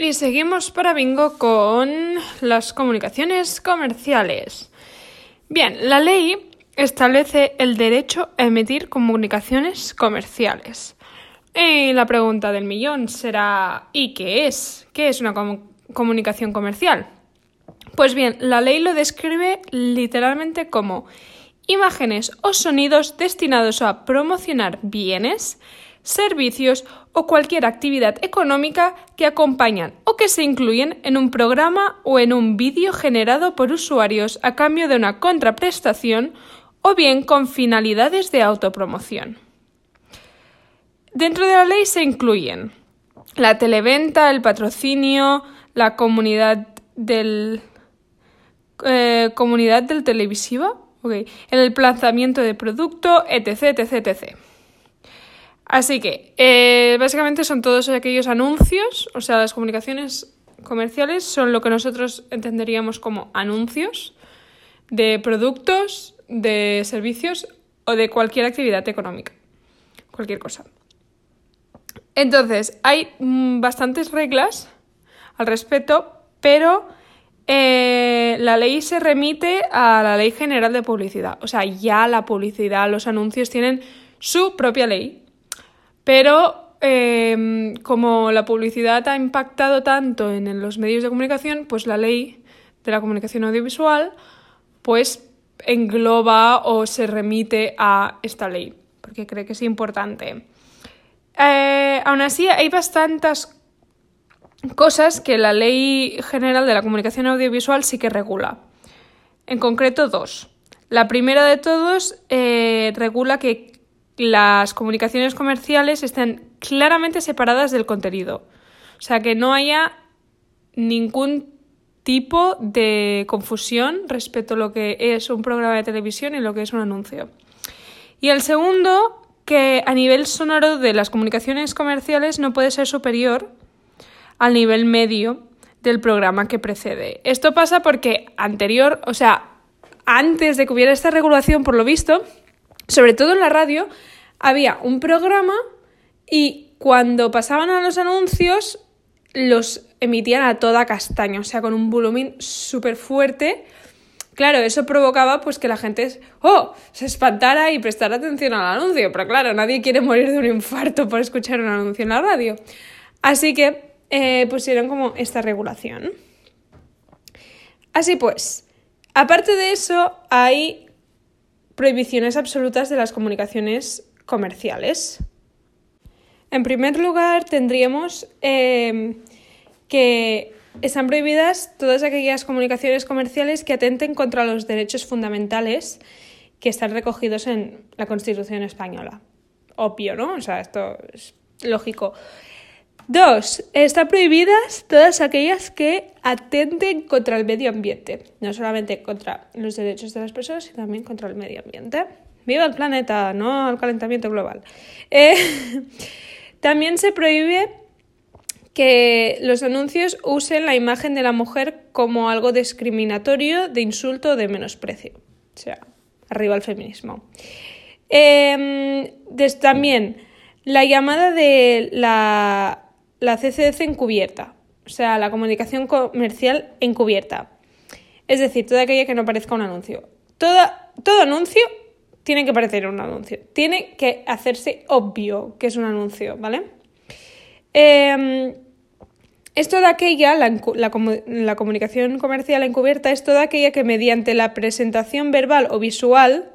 Y seguimos para bingo con las comunicaciones comerciales. Bien, la ley establece el derecho a emitir comunicaciones comerciales. Y la pregunta del millón será ¿y qué es? ¿Qué es una comunicación comercial? Pues bien, la ley lo describe literalmente como imágenes o sonidos destinados a promocionar bienes, servicios o cualquier actividad económica que acompañan o que se incluyen en un programa o en un vídeo generado por usuarios a cambio de una contraprestación o bien con finalidades de autopromoción. Dentro de la ley se incluyen la televenta, el patrocinio, la comunidad del eh, comunidad del televisiva, el planzamiento de producto, etc, etc, etc. Así que, eh, básicamente son todos aquellos anuncios, o sea, las comunicaciones comerciales son lo que nosotros entenderíamos como anuncios de productos, de servicios o de cualquier actividad económica, cualquier cosa. Entonces, hay mm, bastantes reglas al respecto, pero eh, la ley se remite a la Ley General de Publicidad. O sea, ya la publicidad, los anuncios tienen su propia ley pero em, como la publicidad ha impactado tanto en los medios de comunicación, pues la ley de la comunicación audiovisual pues engloba o se remite a esta ley, porque cree que es importante. Eh, aún así, hay bastantes cosas que la Ley General de la Comunicación Audiovisual sí que regula. En concreto, dos. La primera de todos eh, regula que las comunicaciones comerciales estén claramente separadas del contenido. O sea, que no haya ningún tipo de confusión respecto a lo que es un programa de televisión y lo que es un anuncio. Y el segundo, que a nivel sonoro de las comunicaciones comerciales no puede ser superior al nivel medio del programa que precede. Esto pasa porque anterior, o sea, antes de que hubiera esta regulación, por lo visto, sobre todo en la radio, había un programa y cuando pasaban a los anuncios los emitían a toda castaña, o sea, con un volumen súper fuerte. Claro, eso provocaba pues que la gente oh, se espantara y prestara atención al anuncio, pero claro, nadie quiere morir de un infarto por escuchar un anuncio en la radio. Así que eh, pusieron como esta regulación. Así pues, aparte de eso, hay prohibiciones absolutas de las comunicaciones comerciales. En primer lugar, tendríamos em, que están prohibidas todas aquellas comunicaciones comerciales que atenten contra los derechos fundamentales que están recogidos en la Constitución española. Obvio, ¿no? O sea, esto es lógico. Dos, están prohibidas todas aquellas que atenten contra el medio ambiente, no solamente contra los derechos de las personas, sino también contra el medio ambiente. Viva el planeta, no al calentamiento global. Eh, también se prohíbe que los anuncios usen la imagen de la mujer como algo discriminatorio, de insulto o de menosprecio. O sea, arriba el feminismo. Em, también la llamada de la, la CCC encubierta, o sea, la comunicación comercial encubierta. Es decir, toda aquella que no parezca un anuncio. todo anuncio tiene que parecer un anuncio. Tiene que hacerse obvio que es un anuncio, ¿vale? Eh, es toda aquella, la, la, comunicación comercial encubierta es toda aquella que mediante la presentación verbal o visual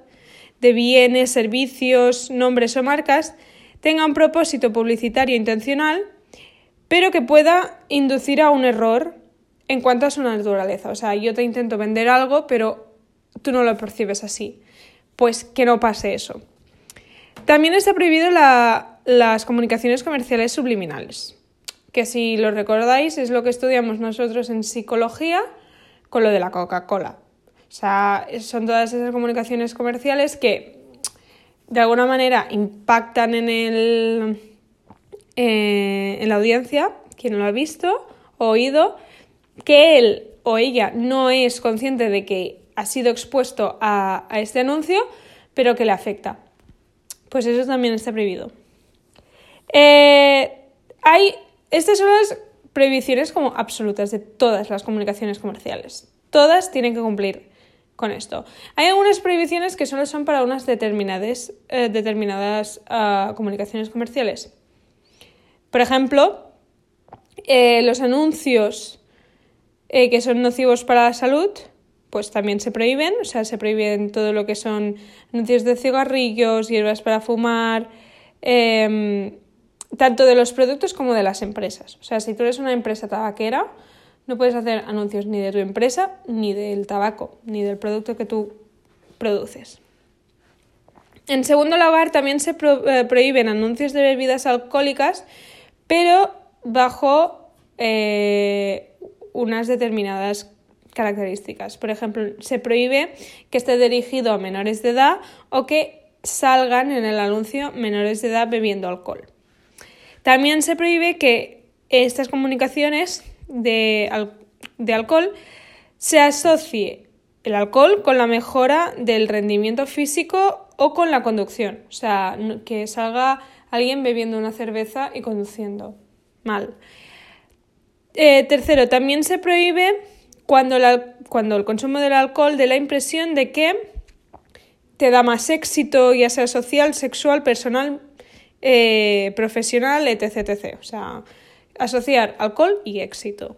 de bienes, servicios, nombres o marcas tenga un propósito publicitario intencional, pero que pueda inducir a un error en cuanto a su naturaleza. O sea, yo te intento vender algo, pero tú no lo percibes así pues que no pase eso. También está prohibido las comunicaciones comerciales subliminales, que si lo recordáis es lo que estudiamos nosotros en psicología con lo de la Coca-Cola. O sea, son todas esas comunicaciones comerciales que de alguna manera impactan en, el, eh, en la audiencia, quien lo ha visto o oído, que él o ella no es consciente de que ha sido expuesto a, este anuncio, pero que le afecta. Pues eso también está prohibido. Eh, hay, estas son las prohibiciones como absolutas de todas las comunicaciones comerciales. Todas tienen que cumplir con esto. Hay algunas prohibiciones que solo son para unas determinadas, eh, determinadas ah, comunicaciones comerciales. Por ejemplo, eh, los anuncios eh, que son nocivos para la salud, pues también se prohíben, o sea, se prohíben todo lo que son anuncios de cigarrillos, hierbas para fumar, em, tanto de los productos como de las empresas. O sea, si tú eres una empresa tabaquera, no puedes hacer anuncios ni de tu empresa, ni del tabaco, ni del producto que tú produces. En segundo lugar, también se eh, prohíben anuncios de bebidas alcohólicas, pero bajo eh, unas determinadas características. Por ejemplo, se prohíbe que esté dirigido a menores de edad o que salgan en el anuncio menores de edad bebiendo alcohol. También se prohíbe que estas comunicaciones de, alcohol se asocie el alcohol con la mejora del rendimiento físico o con la conducción. O sea, que salga alguien bebiendo una cerveza y conduciendo. Mal. Eh, tercero, también se prohíbe cuando, cuando el consumo del alcohol dé la impresión de que te da más éxito, ya sea social, sexual, personal, eh, profesional, etc, etc. O sea, asociar alcohol y éxito.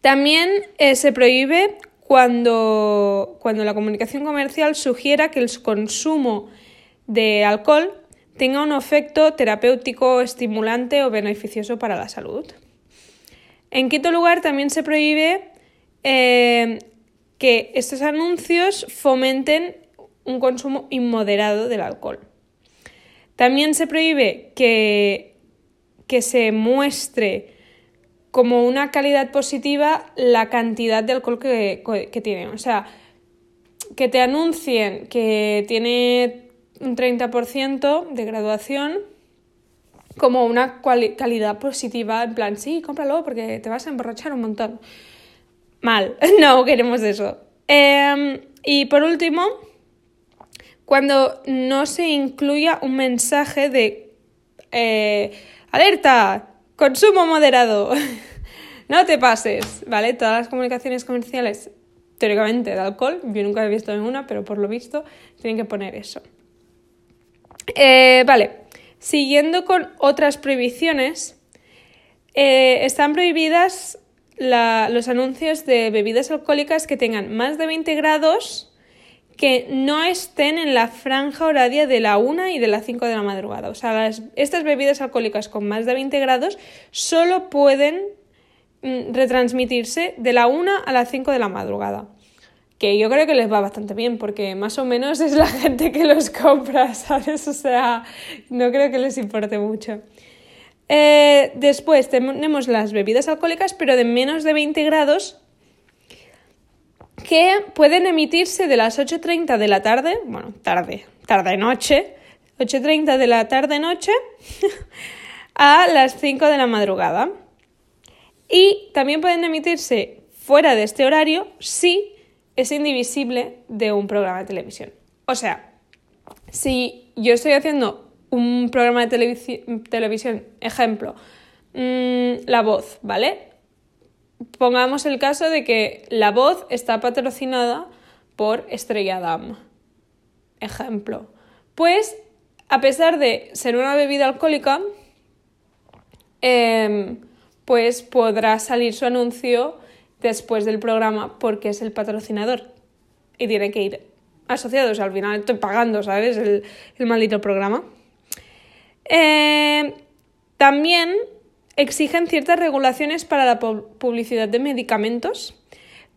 También eh, se prohíbe cuando, cuando la comunicación comercial sugiera que el consumo de alcohol tenga un efecto terapéutico, estimulante o beneficioso para la salud. En quinto lugar, también se prohíbe eh, que estos anuncios fomenten un consumo inmoderado del alcohol. También se prohíbe que que se muestre como una calidad positiva la cantidad de alcohol que, que tiene. O sea, que te anuncien que tiene un 30% de graduación como una calidad positiva, en plan, sí, cómpralo porque te vas a emborrachar un montón. Mal, no queremos eso. Em, y por último, cuando no se incluya un mensaje de eh, ¡Alerta! Consumo moderado. no te pases, ¿vale? Todas las comunicaciones comerciales, teóricamente, de alcohol, yo nunca he visto ninguna, pero por lo visto tienen que poner eso. Eh, vale, siguiendo con otras prohibiciones, eh, están prohibidas los anuncios de bebidas alcohólicas que tengan más de 20 grados que no estén en la franja horaria de la 1 y de las 5 de la madrugada. O sea, estas bebidas alcohólicas con más de 20 grados solo pueden mm, retransmitirse de la 1 a las 5 de la madrugada. Que yo creo que les va bastante bien, porque más o menos es la gente que los compra, ¿sabes? O sea, no creo que les importe mucho. Eh, después tenemos las bebidas alcohólicas, pero de menos de 20 grados que pueden emitirse de las 8.30 de la tarde, bueno, tarde, tarde-noche, 8.30 de la tarde-noche a las 5 de la madrugada. Y también pueden emitirse fuera de este horario si es indivisible de un programa de televisión. O sea, si yo estoy haciendo un programa de televisión, ejemplo, mm, La Voz, ¿vale? pongamos el caso de que la voz está patrocinada por Estrella Damm. Ejemplo. Pues, a pesar de ser una bebida alcohólica, em, pues podrá salir su anuncio después del programa porque es el patrocinador y tiene que ir asociado. O sea, al final estoy pagando, ¿sabes? El, maldito programa. Em, también exigen ciertas regulaciones para la publicidad de medicamentos,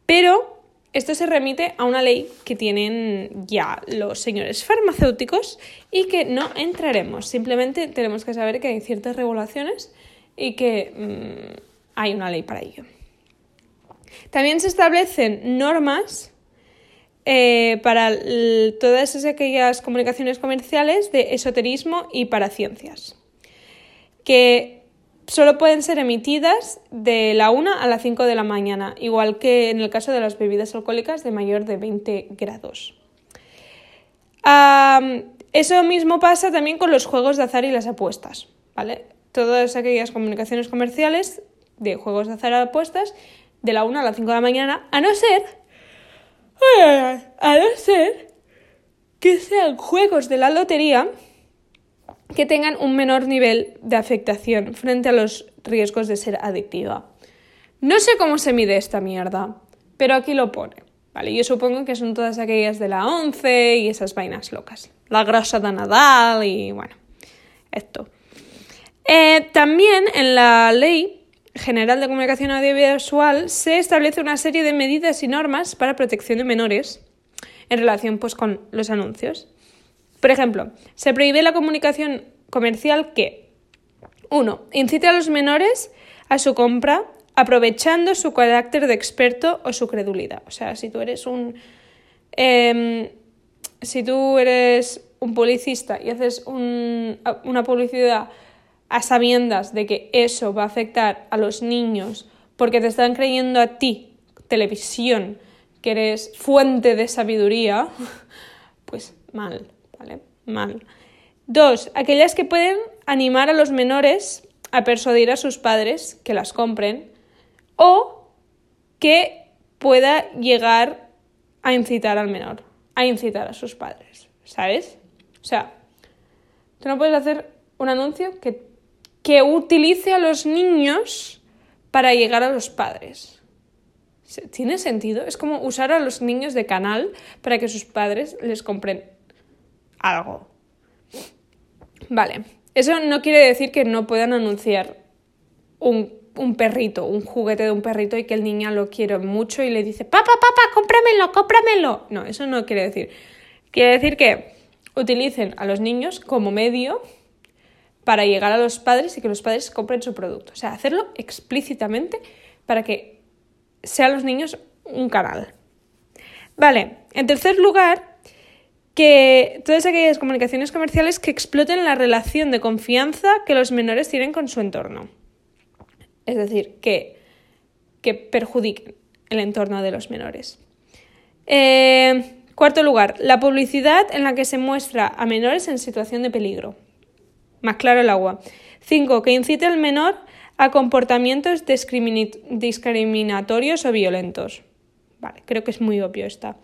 pero esto se remite a una ley que tienen ya los señores farmacéuticos y que no entraremos. Simplemente tenemos que saber que hay ciertas regulaciones y que mm, hay una ley para ello. También se establecen normas eh, para todas aquellas comunicaciones comerciales de esoterismo y para ciencias, que solo pueden ser emitidas de la 1 a las 5 de la mañana, igual que en el caso de las bebidas alcohólicas de mayor de 20 grados. eso mismo pasa también con los juegos de azar y las apuestas, ¿vale? todas aquellas comunicaciones comerciales de juegos de azar apuestas de la 1 a las 5 de la mañana, a no ser, a no ser que sean juegos de la lotería que tengan un menor nivel de afectación frente a los riesgos de ser adictiva. No sé cómo se mide esta mierda, pero aquí lo pone. Vale, yo supongo que son todas aquellas de la 11 y esas vainas locas. La grasa de Nadal y bueno, esto. Eh, también en la ley General de Comunicación Audiovisual se establece una serie de medidas y normas para protección de menores en relación pues, con los anuncios. Por ejemplo, se prohíbe la comunicación comercial que, uno, incite a los menores a su compra aprovechando su carácter de experto o su credulidad. O sea, si tú eres un... Em, si tú eres un publicista y haces una publicidad a sabiendas de que eso va a afectar a los niños porque te están creyendo a ti, televisión, que eres fuente de sabiduría, pues mal, ¿vale? Mal. Dos, aquellas que pueden animar a los menores a persuadir a sus padres que las compren o que pueda llegar a incitar al menor, a incitar a sus padres, ¿sabes? O sea, tú no puedes hacer un anuncio que, que utilice a los niños para llegar a los padres. ¿Tiene sentido? Es como usar a los niños de canal para que sus padres les compren algo. Vale, eso no quiere decir que no puedan anunciar un un perrito, un juguete de un perrito y que el niño lo quiere mucho y le dice, papá, papá, cómpramelo, cómpramelo. No, eso no quiere decir. Quiere decir que utilicen a los niños como medio para llegar a los padres y que los padres compren su producto. O sea, hacerlo explícitamente para que sean los niños un canal. Vale, en tercer lugar, que todas aquellas comunicaciones comerciales que exploten la relación de confianza que los menores tienen con su entorno es decir, que, que perjudiquen el entorno de los menores. Eh, cuarto lugar, la publicidad en la que se muestra a menores en situación de peligro. Más claro el agua. Cinco, que incite al menor a comportamientos discriminatorios o violentos. Vale, creo que es muy obvio esta.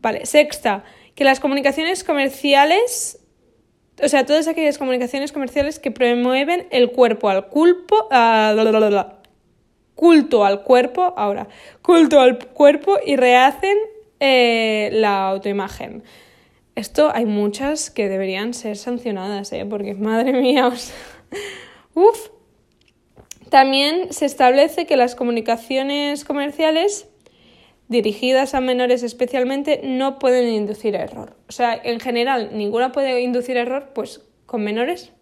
Vale, sexta, que las comunicaciones comerciales o sea, todas aquellas comunicaciones comerciales que promueven el cuerpo al culpo, culto al cuerpo, ahora, culto al cuerpo y rehacen eh, la autoimagen. Esto hay muchas que deberían ser sancionadas, ¿eh? porque madre mía, Uf. También se establece que las comunicaciones comerciales dirigidas a menores especialmente no pueden inducir error. O sea, en general, ninguna puede inducir error, pues con menores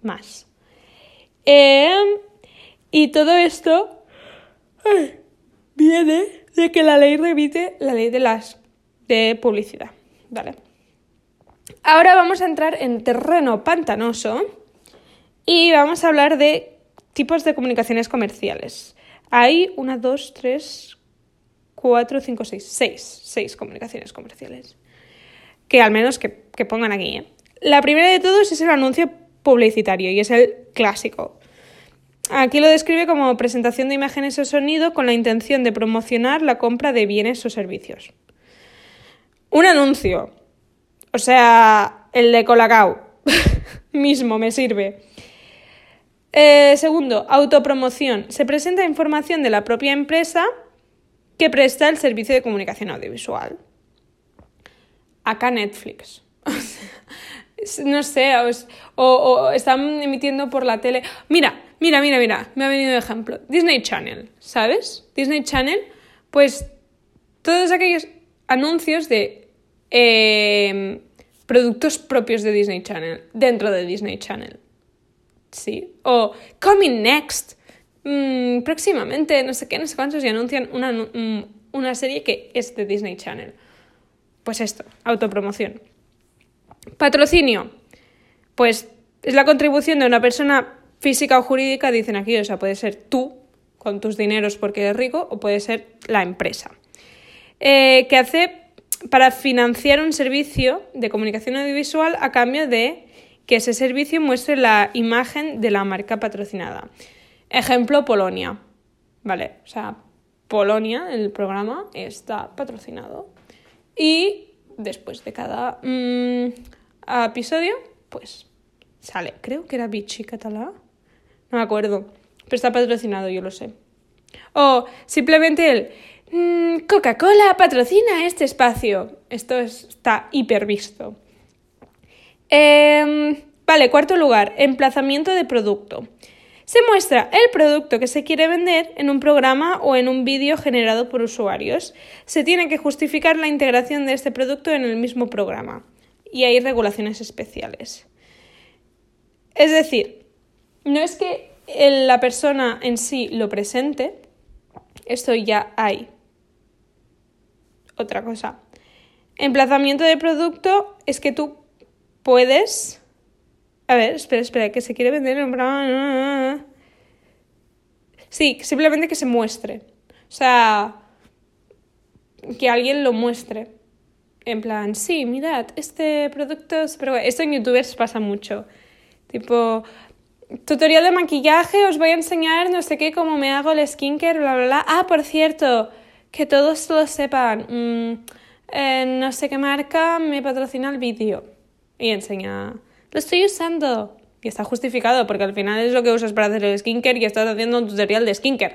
más. Em, y todo esto viene de que la ley remite la ley de las de publicidad. Vale. Ahora vamos a entrar en terreno pantanoso y vamos a hablar de tipos de comunicaciones comerciales. Hay una, dos, tres, cuatro, cinco, seis, seis, seis comunicaciones comerciales. Que al menos que, pongan aquí. ¿eh? La primera de todos es el anuncio publicitario y es el clásico. Aquí lo describe como presentación de imágenes o sonido con la intención de promocionar la compra de bienes o servicios. Un anuncio. O sea, el de Colacao. Mismo me sirve. Eh, segundo, autopromoción. Se presenta información de la propia empresa que presta el servicio de comunicación audiovisual. Acá Netflix. no sé, o, están emitiendo por la tele. Mira, mira, mira, mira, me ha venido de ejemplo. Disney Channel, ¿sabes? Disney Channel, pues todos aquellos anuncios de em, productos propios de Disney Channel, dentro de Disney Channel. ¿Sí? O Coming Next. Mm, próximamente, no sé qué, no sé cuántos, y anuncian una, mm, una serie que es de Disney Channel. Pues esto, autopromoción. Patrocinio. Pues es la contribución de una persona física o jurídica, dicen aquí, o sea, puede ser tú con tus dineros porque eres rico o puede ser la empresa. Eh, que hace para financiar un servicio de comunicación audiovisual a cambio de que ese servicio muestre la imagen de la marca patrocinada. Ejemplo, Polonia. Vale, o sea, Polonia, el programa, está patrocinado. Y después de cada mm, episodio, pues sale. Creo que era Vichy Catalá. No me acuerdo. Pero está patrocinado, yo lo sé. O simplemente el mm, Coca-Cola patrocina este espacio. Esto está hiper visto. Em, vale, cuarto lugar, emplazamiento de producto. Se muestra el producto que se quiere vender en un programa o en un vídeo generado por usuarios. Se tiene que justificar la integración de este producto en el mismo programa. Y hay regulaciones especiales. Es decir, no es que la persona en sí lo presente, esto ya hay. Otra cosa. Emplazamiento de producto es que tú puedes a ver, espera, espera, que se quiere vender en Sí, simplemente que se muestre. O sea, que alguien lo muestre. En plan, sí, mirad, este producto es... Pero esto en youtubers pasa mucho. Tipo, tutorial de maquillaje, os voy a enseñar no sé qué, cómo me hago el skincare, bla, bla, bla. Ah, por cierto, que todos lo sepan. Mm, no sé qué marca me patrocina el vídeo. Y enseña lo estoy usando. Y está justificado, porque al final es lo que usas para hacer el skincare y estás haciendo un tutorial de skincare.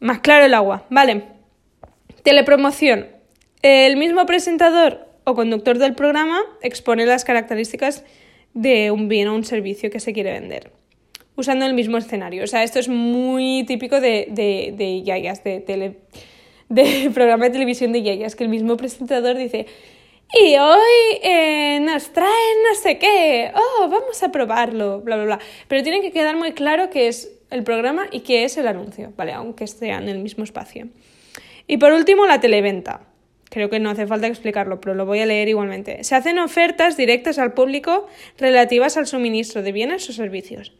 Más claro el agua, vale. Telepromoción. El mismo presentador o conductor del programa expone las características de un bien o un servicio que se quiere vender, usando el mismo escenario. O sea, esto es muy típico de, de, de yayas, de, tele, de programa de televisión de yayas, que el mismo presentador dice, y hoy eh, nos traen no sé qué, oh, vamos a probarlo, bla, bla, bla. Pero tiene que quedar muy claro qué es el programa y qué es el anuncio, ¿vale? Aunque esté en el mismo espacio. Y por último, la televenta. Creo que no hace falta explicarlo, pero lo voy a leer igualmente. Se hacen ofertas directas al público relativas al suministro de bienes o servicios.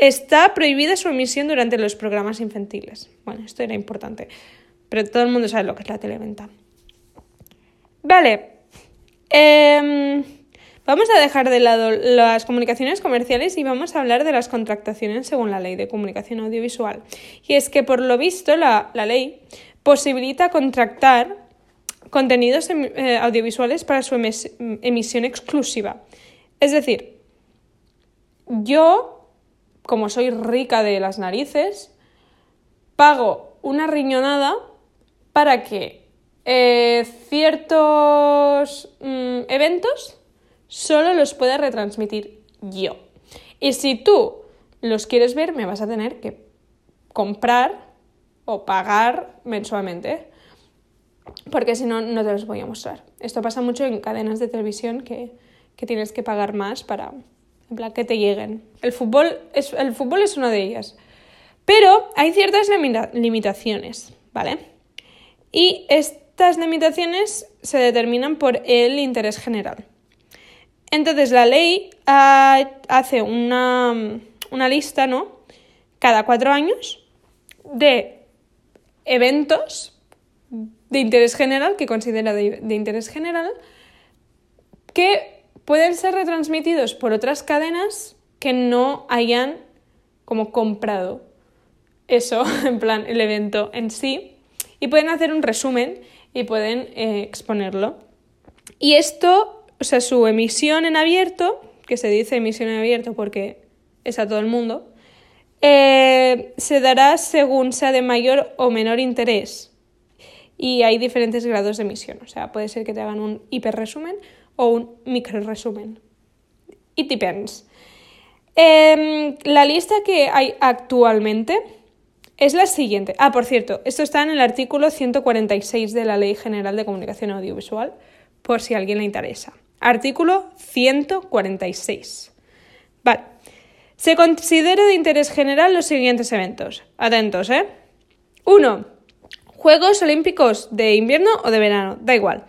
Está prohibida su emisión durante los programas infantiles. Bueno, esto era importante, pero todo el mundo sabe lo que es la televenta. Vale, Em, vamos a dejar de lado las comunicaciones comerciales y vamos a hablar de las contrataciones según la ley de comunicación audiovisual. Y es que por lo visto la, ley posibilita contratar contenidos em, eh, audiovisuales para su emisión exclusiva. Es decir, yo, como soy rica de las narices, pago una riñonada para que eh, ciertos mm, eventos solo los puede retransmitir yo. Y si tú los quieres ver, me vas a tener que comprar o pagar mensualmente. Porque si no, no te los voy a mostrar. Esto pasa mucho en cadenas de televisión que, tienes que pagar más para que te lleguen. El fútbol, es, el fútbol es una de ellas. Pero hay ciertas limitaciones, ¿vale? Y es, estas limitaciones se determinan por el interés general. Entonces la ley hace una, lista, ¿no? Cada cuatro años de eventos de interés general, que considera de, de, interés general, que pueden ser retransmitidos por otras cadenas que no hayan como comprado eso, en plan el evento en sí, y pueden hacer un resumen y pueden eh, exponerlo. Y esto, o sea, su emisión en abierto, que se dice emisión en abierto porque es a todo el mundo, eh, se dará según sea de mayor o menor interés. Y hay diferentes grados de emisión. O sea, puede ser que te hagan un hiperresumen o un micro resumen. It depends. Em, la lista que hay actualmente es la siguiente. Ah, por cierto, esto está en el artículo 146 de la Ley General de Comunicación Audiovisual, por si a alguien le interesa. Artículo 146. Vale. Se considera de interés general los siguientes eventos. Atentos, ¿eh? 1. Juegos Olímpicos de invierno o de verano, da igual.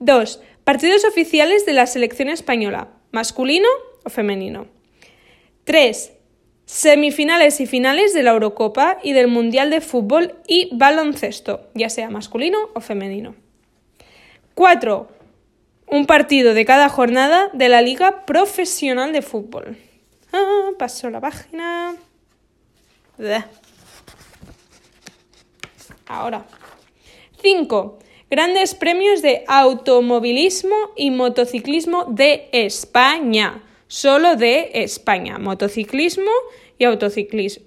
2. Partidos oficiales de la selección española, masculino o femenino. 3. Semifinales y finales de la Eurocopa y del Mundial de Fútbol y Baloncesto, ya sea masculino o femenino. 4. un partido de cada jornada de la Liga Profesional de Fútbol. Ah, paso la página. Ahora. 5. Grandes premios de automovilismo y motociclismo de España. Solo de España. Motociclismo y.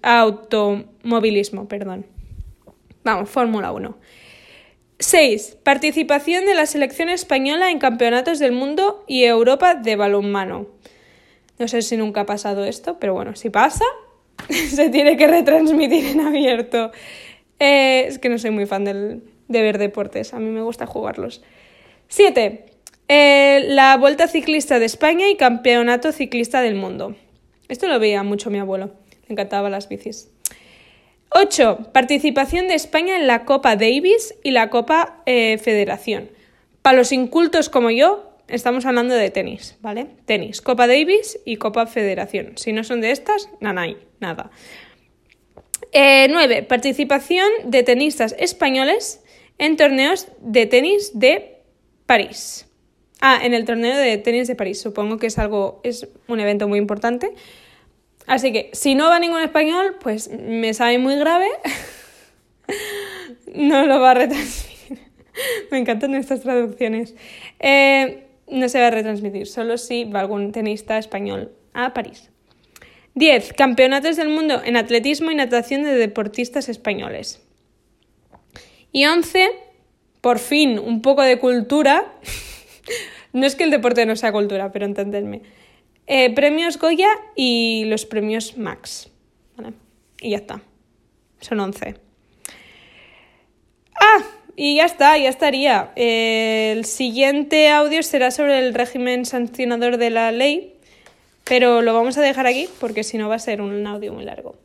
Automovilismo, perdón. Vamos, Fórmula 1. 6. Participación de la selección española en campeonatos del mundo y Europa de balonmano. No sé si nunca ha pasado esto, pero bueno, si pasa, se tiene que retransmitir en abierto. Eh, es que no soy muy fan del, de ver deportes, a mí me gusta jugarlos. 7. Eh, la Vuelta Ciclista de España y Campeonato Ciclista del Mundo. Esto lo veía mucho mi abuelo, le encantaban las bicis. 8. Participación de España en la Copa Davis y la Copa eh, Federación. Para los incultos como yo, estamos hablando de tenis, ¿vale? Tenis, Copa Davis y Copa Federación. Si no son de estas, hay nada. 9. Eh, participación de tenistas españoles en torneos de tenis de París. Ah, en el torneo de tenis de París. Supongo que es algo, es un evento muy importante. Así que si no va ningún español, pues me sabe muy grave. no lo va a retransmitir. me encantan estas traducciones. Eh, no se va a retransmitir, solo si va algún tenista español a París. 10. Campeonatos del mundo en atletismo y natación de deportistas españoles. Y 11. Por fin, un poco de cultura. no es que el deporte no sea cultura, pero entendedme. Eh, premios Goya y los premios Max. Y ya está. Son 11. Ah, y ya está, ya estaría. Eh, el siguiente audio será sobre el régimen sancionador de la ley, pero lo vamos a dejar aquí porque si no va a ser un audio muy largo.